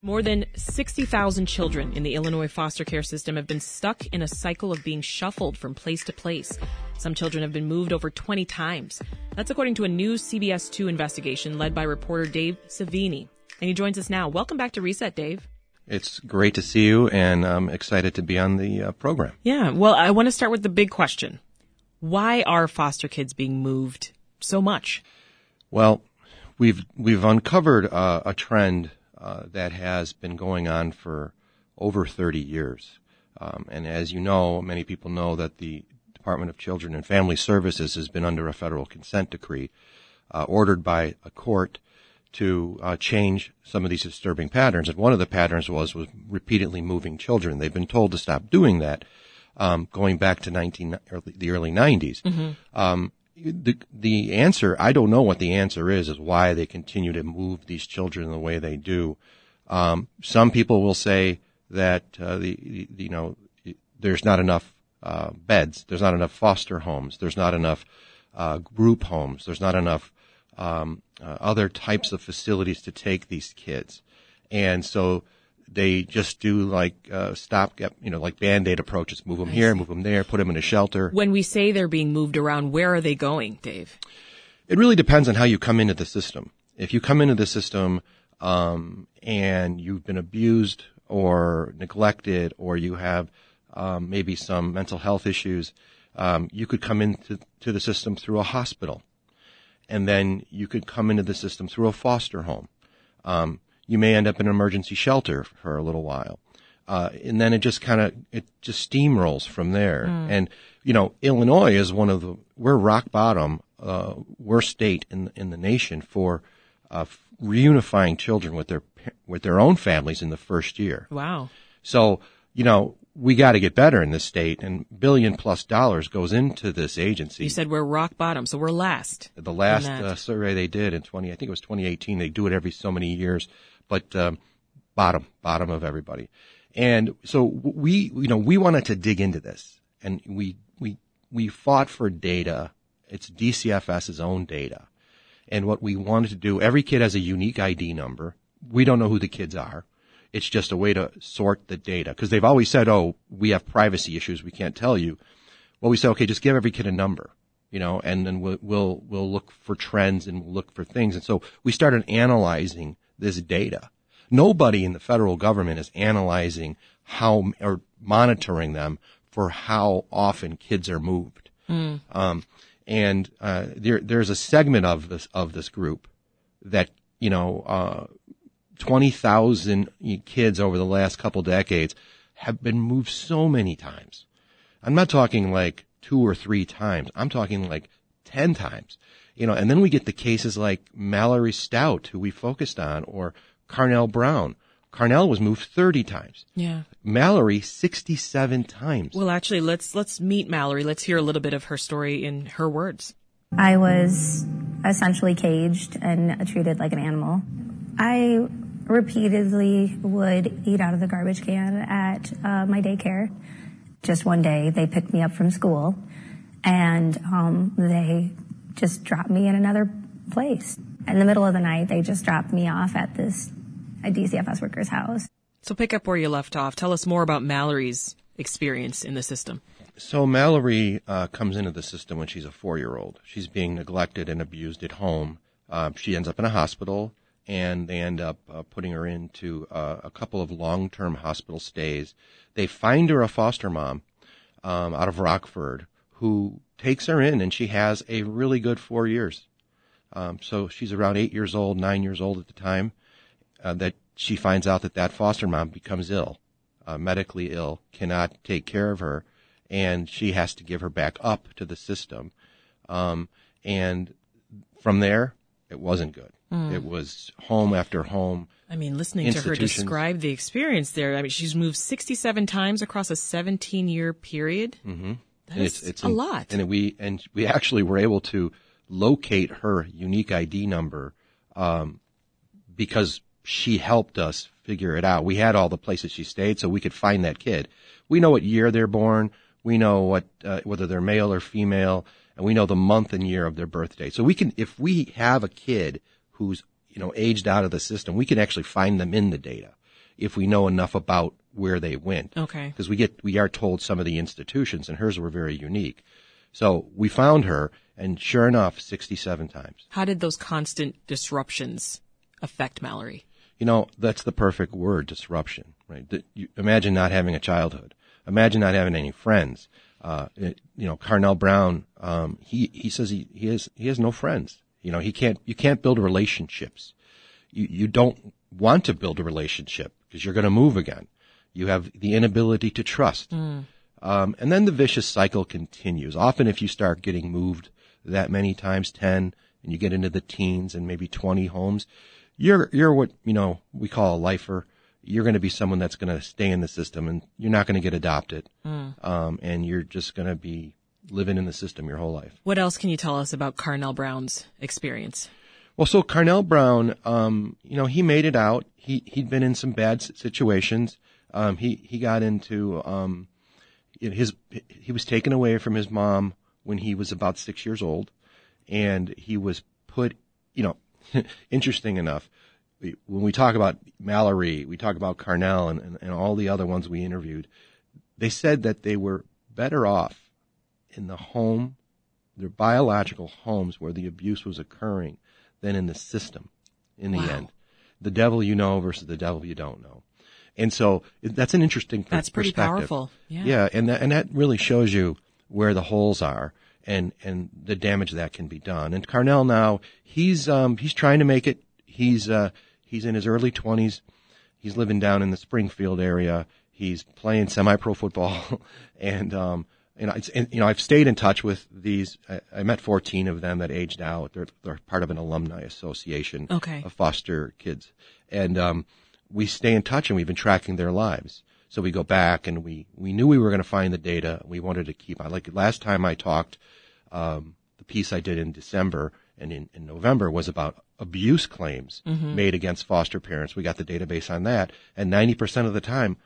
More than 60,000 children in the Illinois foster care system have been stuck in a cycle of being shuffled from place to place. Some children have been moved over 20 times. That's according to a new CBS 2 investigation led by reporter Dave Savini. And he joins us now. Welcome back to Reset, Dave. It's great to see you, and I'm excited to be on the uh, program. Yeah, well, I want to start with the big question. Why are foster kids being moved so much? Well, we've we've uncovered uh, a trend uh, that has been going on for over 30 years. Um, and as you know, many people know that the Department of Children and Family Services has been under a federal consent decree uh, ordered by a court to uh, change some of these disturbing patterns. And one of the patterns was was repeatedly moving children. They've been told to stop doing that, um, going back to 19 early, the early 90s. Mm-hmm. Um, the the answer I don't know what the answer is is why they continue to move these children the way they do. Um, some people will say that uh, the, you know there's not enough uh, beds, there's not enough foster homes, there's not enough uh, group homes, there's not enough um, uh, other types of facilities to take these kids, and so they just do like uh, stopgap, you know, like band aid approaches. Move them here, move them there, put them in a shelter. When we say they're being moved around, where are they going, Dave? It really depends on how you come into the system. If you come into the system um, and you've been abused or neglected, or you have um, maybe some mental health issues, um, you could come into to the system through a hospital, and then you could come into the system through a foster home. Um, you may end up in an emergency shelter for a little while. Uh, and then it just kind of it just steamrolls from there. Mm. And you know, Illinois is one of the we're rock bottom, uh, worst state in in the nation for uh, reunifying children with their with their own families in the first year. Wow. So you know we got to get better in this state, and billion plus dollars goes into this agency. You said we're rock bottom, so we're last. The last uh, survey they did in twenty, I think it was 2018. They do it every so many years but um, bottom, bottom of everybody. And so we, you know, we wanted to dig into this, and we we we fought for data. It's DCFS's own data, and what we wanted to do. Every kid has a unique ID number. We don't know who the kids are. It's just a way to sort the data because they've always said, "Oh, we have privacy issues. We can't tell you." Well, we said, "Okay, just give every kid a number." you know, and then we'll, we'll, we'll look for trends and we'll look for things. And so we started analyzing this data. Nobody in the federal government is analyzing how or monitoring them for how often kids are moved. Mm. Um, and uh, there, there's a segment of this of this group that you know, uh, twenty thousand kids over the last couple decades have been moved so many times. I'm not talking like two or three times. I'm talking like ten times you know, and then we get the cases like Mallory Stout, who we focused on, or Carnell Brown. Carnell was moved 30 times. Yeah. Mallory 67 times. Well, actually, let's let's meet Mallory. Let's hear a little bit of her story in her words. I was essentially caged and treated like an animal. I repeatedly would eat out of the garbage can at uh, my daycare. Just one day, they picked me up from school, and um, they just dropped me in another place. In the middle of the night, they just dropped me off at this a DCFS worker's house. So pick up where you left off. Tell us more about Mallory's experience in the system. So Mallory uh, comes into the system when she's a four-year-old. She's being neglected and abused at home. Uh, she ends up in a hospital, and they end up uh, putting her into uh, a couple of long-term hospital stays. They find her a foster mom um, out of Rockford who takes her in, and she has a really good four years. Um, so she's around eight years old, nine years old at the time uh, that she finds out that that foster mom becomes ill, uh, medically ill, cannot take care of her, and she has to give her back up to the system. Um, and from there, it wasn't good. Mm. It was home after home. I mean, listening to her describe the experience there, I mean, she's moved 67 times across a 17 year period. Mm-hmm. That it's, it's a in, lot. And we and we actually were able to locate her unique ID number um, because she helped us figure it out. We had all the places she stayed, so we could find that kid. We know what year they're born. We know what uh, whether they're male or female, and we know the month and year of their birthday. So we can, if we have a kid who's you know aged out of the system, we can actually find them in the data. If we know enough about where they went. Okay. Because we get, we are told some of the institutions and hers were very unique. So we found her and sure enough, 67 times. How did those constant disruptions affect Mallory? You know, that's the perfect word, disruption, right? That you, imagine not having a childhood. Imagine not having any friends. Uh, it, you know, Carnell Brown, um, he, he says he, he has, he has no friends. You know, he can't, you can't build relationships. You, you don't want to build a relationship because you're going to move again. You have the inability to trust. Um, and then the vicious cycle continues. Often if you start getting moved that many times, 10, and you get into the teens and maybe 20 homes, you're, you're what, you know, we call a lifer. You're going to be someone that's going to stay in the system and you're not going to get adopted. Um, and you're just going to be living in the system your whole life. What else can you tell us about Carnell Brown's experience? Well, so Carnell Brown, um, you know, he made it out. He he'd been in some bad situations. Um, he he got into um, his he was taken away from his mom when he was about six years old, and he was put. You know, interesting enough, when we talk about Mallory, we talk about Carnell and, and, and all the other ones we interviewed. They said that they were better off in the home, their biological homes where the abuse was occurring, than in the system. In the Wow. end, the devil you know versus the devil you don't know, and so that's an interesting That's pretty powerful. Yeah. yeah, and that, and that really shows you where the holes are and and the damage that can be done. And Carnell now he's um he's trying to make it. He's uh he's in his early twenties. He's living down in the Springfield area. He's playing semi-pro football, and um, you know, it's, you know, I've stayed in touch with these. I, I met 14 of them that aged out. They're they're part of an alumni association Okay. of foster kids, and um, we stay in touch, and we've been tracking their lives. So we go back, and we we knew we were going to find the data. We wanted to keep on. Like last time I talked, um, the piece I did in December and in, in November was about abuse claims made against foster parents. We got the database on that, and 90% of the time,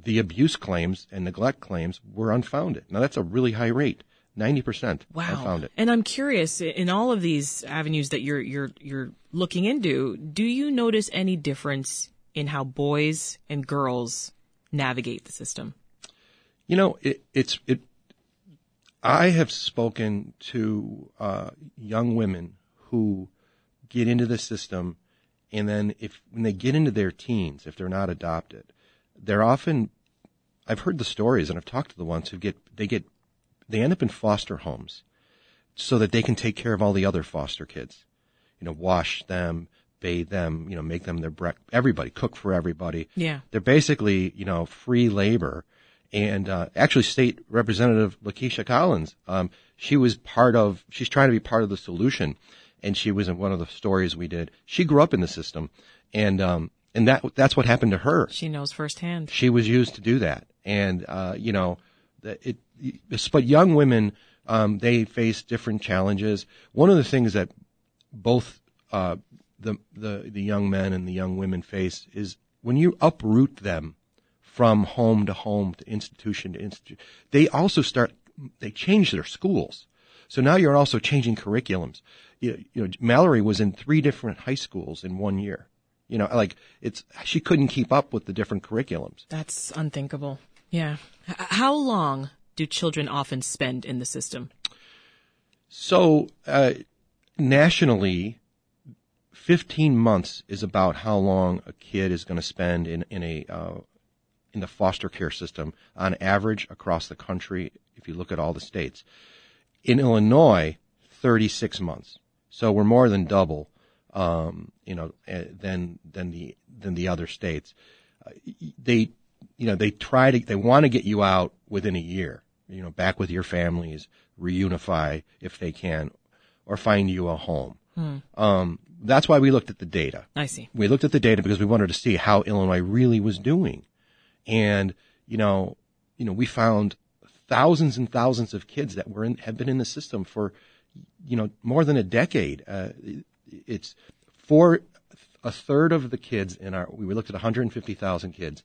the abuse claims and neglect claims were unfounded. Now that's a really high rate. 90% Wow. unfounded. And I'm curious, in all of these avenues that you're you're you're looking into, do you notice any difference in how boys and girls navigate the system? You know, it, it's it. I have spoken to uh, young women who get into the system, and then if when they get into their teens, if they're not adopted, they're often. I've heard the stories, and I've talked to the ones who get they get they end up in foster homes, so that they can take care of all the other foster kids. You know, wash them, bathe them, you know, make them their break. Everybody cook for everybody Yeah. they're basically you know free labor and uh, actually state representative Lakesia Collins um, she was part of she's trying to be part of the solution and she was in one of the stories we did she grew up in the system and um, and that that's what happened to her She knows firsthand. she was used to do that and uh, you know it but young women um, they face different challenges one of the things that both uh, the, the the young men and the young women face is when you uproot them from home to home to institution to institution, they also start they change their schools. So now you're also changing curriculums. You, you know, Mallory was in three different high schools in one year. You know, like it's she couldn't keep up with the different curriculums. That's unthinkable. Yeah. H- how long do children often spend in the system? So uh, nationally, 15 months is about how long a kid is going to spend in in a uh, in the foster care system on average across the country. If you look at all the states, in Illinois, 36 months. So we're more than double, um, you know, eh, than than the than the other states. Uh, they, you know, they try to they want to get you out within a year. You know, back with your families, reunify if they can, or find you a home. Um, that's why we looked at the data. I see. We looked at the data because we wanted to see how Illinois really was doing. And, you know, you know, we found thousands and thousands of kids that were in, have been in the system for, you know, more than a decade. Uh, it's for a third of the kids in our, we looked at 150,000 kids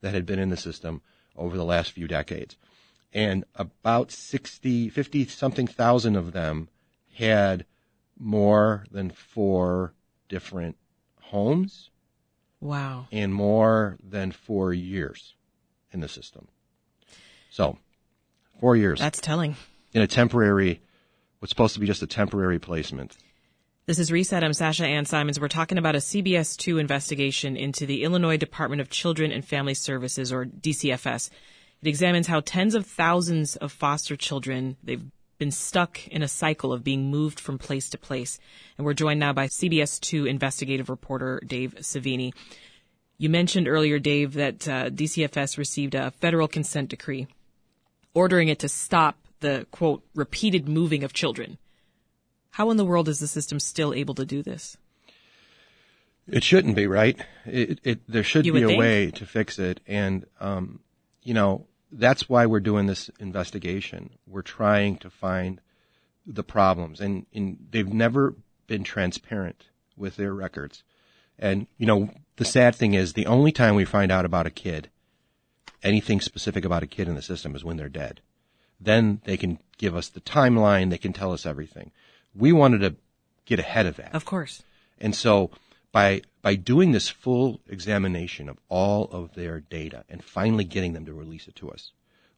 that had been in the system over the last few decades. And about 60, 50 something thousand of them had more than four different homes Wow. in more than four years in the system. So, four years That's telling. in a temporary, what's supposed to be just a temporary placement. This is Reset. I'm Sasha Ann Simons. We're talking about a CBS 2 investigation into the Illinois Department of Children and Family Services, or DCFS. It examines how tens of thousands of foster children, they've been stuck in a cycle of being moved from place to place. And we're joined now by CBS 2 investigative reporter Dave Savini. You mentioned earlier, Dave, that uh, DCFS received a federal consent decree ordering it to stop the, quote, repeated moving of children. How in the world is the system still able to do this? It shouldn't be, right? It, it, there should be a think. way to fix it. And, um, you know, that's why we're doing this investigation. We're trying to find the problems and, and they've never been transparent with their records. And, you know, the sad thing is the only time we find out about a kid, anything specific about a kid in the system is when they're dead. Then they can give us the timeline. They can tell us everything. We wanted to get ahead of that. Of course. And so by by doing this full examination of all of their data and finally getting them to release it to us,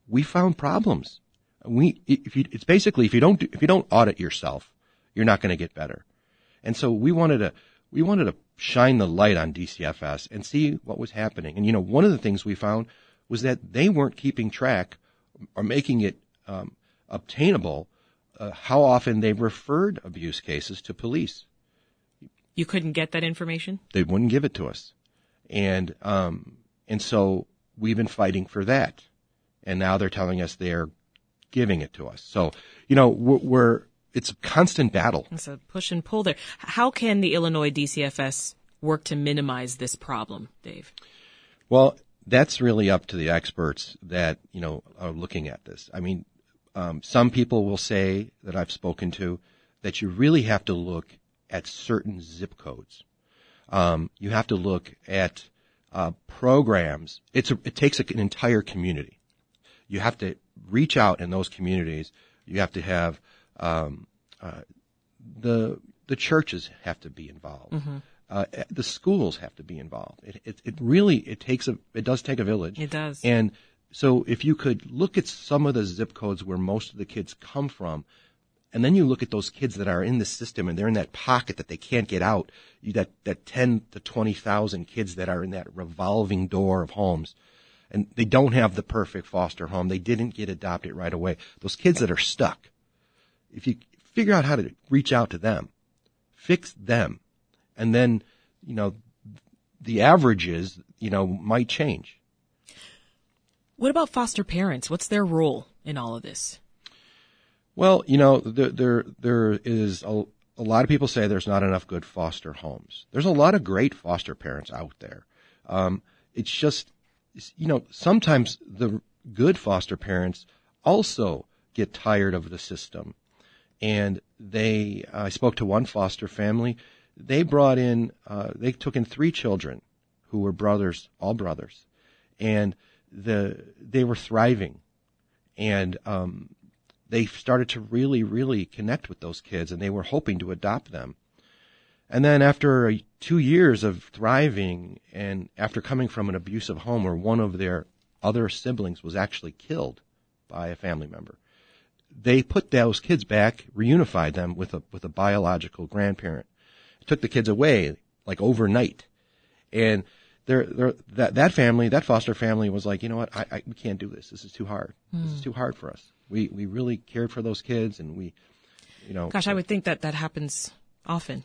we found problems. We if you, it's basically if you don't do, if you don't audit yourself, you're not going to get better. And so we wanted to we wanted to shine the light on DCFS and see what was happening. And you know, one of the things we found was that they weren't keeping track or making it um, obtainable uh, how often they referred abuse cases to police You couldn't get that information? they wouldn't give it to us. And, um, and so we've been fighting for that. And now they're telling us they're giving it to us. So, you know, we're, we're it's a constant battle. It's a push and pull there. How can the Illinois DCFS work to minimize this problem, Dave? Well, that's really up to the experts that, you know, are looking at this. I mean, um, some people will say that I've spoken to that you really have to look at certain zip codes. Um, you have to look at uh, programs. It's a, it takes an entire community. You have to reach out in those communities. You have to have um, uh, the the churches have to be involved. Uh, the schools have to be involved. It, it it really it takes a it does take a village. It does. And so if you could look at some of the zip codes where most of the kids come from, and then you look at those kids that are in the system and they're in that pocket that they can't get out, you, that, that 10 to 20,000 kids that are in that revolving door of homes. And they don't have the perfect foster home. They didn't get adopted right away. Those kids that are stuck. If you figure out how to reach out to them, fix them, and then, you know, the averages, you know, might change. What about foster parents? What's their role in all of this? Well, you know, there there there is a, a lot of people say there's not enough good foster homes. There's a lot of great foster parents out there. Um, it's just, you know, sometimes the good foster parents also get tired of the system, and they. I spoke to one foster family. They brought in. Uh, they took in three children, who were brothers, all brothers, and the they were thriving, and um, they started to really, really connect with those kids and they were hoping to adopt them. And then after uh, two years of thriving and after coming from an abusive home where one of their other siblings was actually killed by a family member, they put those kids back, reunified them with a, with a biological grandparent. Took the kids away like overnight. And they're, they're, that, that family, that foster family was like, you know what, I, I, we can't do this. This is too hard. This is too hard for us. We, we really cared for those kids and we, you know. Gosh, I would think that that happens often.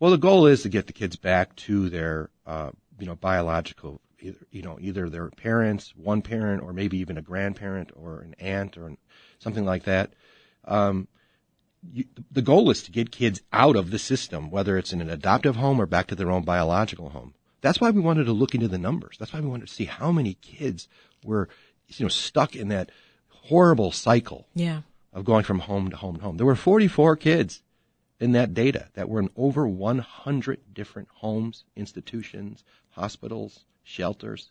Well, the goal is to get the kids back to their, uh, you know, biological, either, you know, either their parents, one parent, or maybe even a grandparent or an aunt or an, something like that. Um, you, the goal is to get kids out of the system, whether it's in an adoptive home or back to their own biological home. That's why we wanted to look into the numbers. That's why we wanted to see how many kids were, you know, stuck in that horrible cycle Yeah. of going from home to home to home. There were 44 kids in that data that were in over 100 different homes, institutions, hospitals, shelters.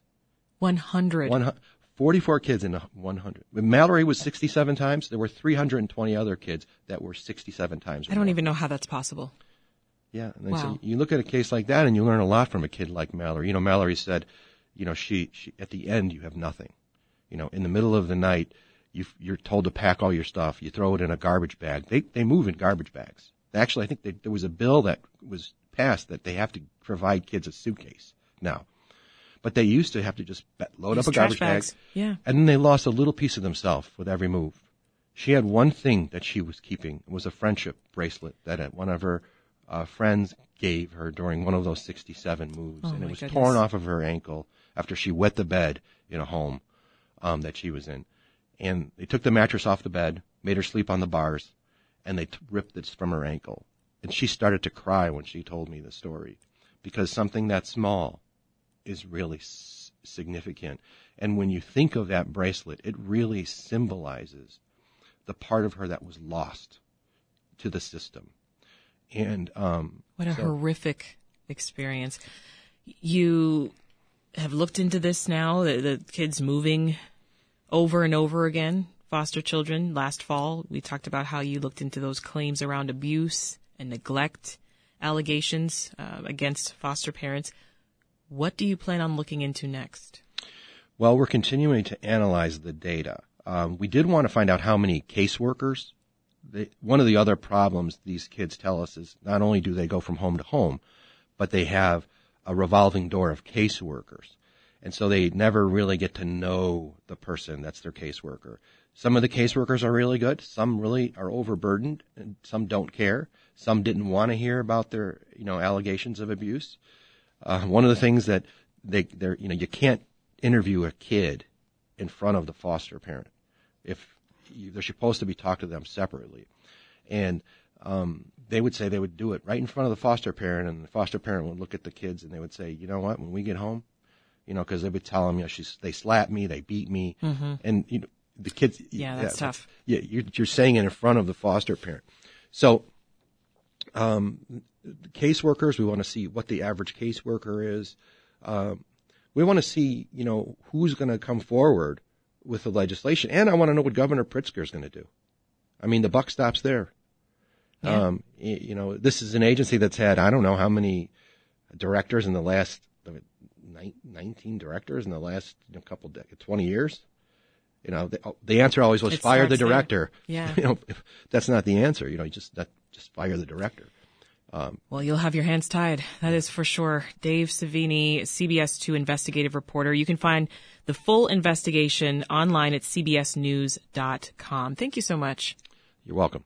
100. One, 44 kids in 100. When Mallory was 67 times, there were 320 other kids that were 67 times. I don't more. even know how that's possible. Yeah. And Wow. so you look at a case like that and you learn a lot from a kid like Mallory. You know, Mallory said, you know, she, she at the end you have nothing. You know, in the middle of the night, you, you're told to pack all your stuff. You throw it in a garbage bag. They, they move in garbage bags. Actually, I think they, there was a bill that was passed that they have to provide kids a suitcase now. But they used to have to just load Use up a garbage bag. Yeah. And then they lost a little piece of themselves with every move. She had one thing that she was keeping. It was a friendship bracelet that one of her uh, friends gave her during one of those 67 moves. Oh, and it was goodness. torn off of her ankle after she wet the bed in a home um, that she was in. And they took the mattress off the bed, made her sleep on the bars, and they t- ripped this from her ankle. And she started to cry when she told me the story because something that small is really s- significant. And when you think of that bracelet, it really symbolizes the part of her that was lost to the system. And um, What a so- horrific experience. You have looked into this now, the, the kids moving over and over again, foster children. Last fall, we talked about how you looked into those claims around abuse and neglect allegations uh, against foster parents. What do you plan on looking into next? Well, we're continuing to analyze the data. Um, we did want to find out how many caseworkers. They, one of the other problems these kids tell us is not only do they go from home to home, but they have a revolving door of caseworkers. And so they never really get to know the person that's their caseworker. Some of the caseworkers are really good. Some really are overburdened and some don't care. Some didn't want to hear about their, you know, allegations of abuse. Uh, one of the things that they, they're, you know, you can't interview a kid in front of the foster parent if they're supposed to be talked to them separately. And um, they would say they would do it right in front of the foster parent, and the foster parent would look at the kids and they would say, you know what, when we get home, you know, because they would tell them, you know, she's, they slap me, they beat me, and you know, the kids. Yeah, that's tough. Yeah, you're, you're saying it in front of the foster parent. So, um, caseworkers, we want to see what the average caseworker is. Um, we want to see, you know, who's going to come forward with the legislation, and I want to know what Governor Pritzker is going to do. I mean, the buck stops there. Yeah. Um, you know, this is an agency that's had I don't know how many directors in the last 19 directors in the last you know, couple decades, twenty years. You know, the, the answer always was It fire the starts there. director. Yeah. You know, that's not the answer. You know, you just that, just fire the director. Well, you'll have your hands tied. That is for sure. Dave Savini, CBS2 investigative reporter. You can find the full investigation online at cbsnews.com. Thank you so much. You're welcome.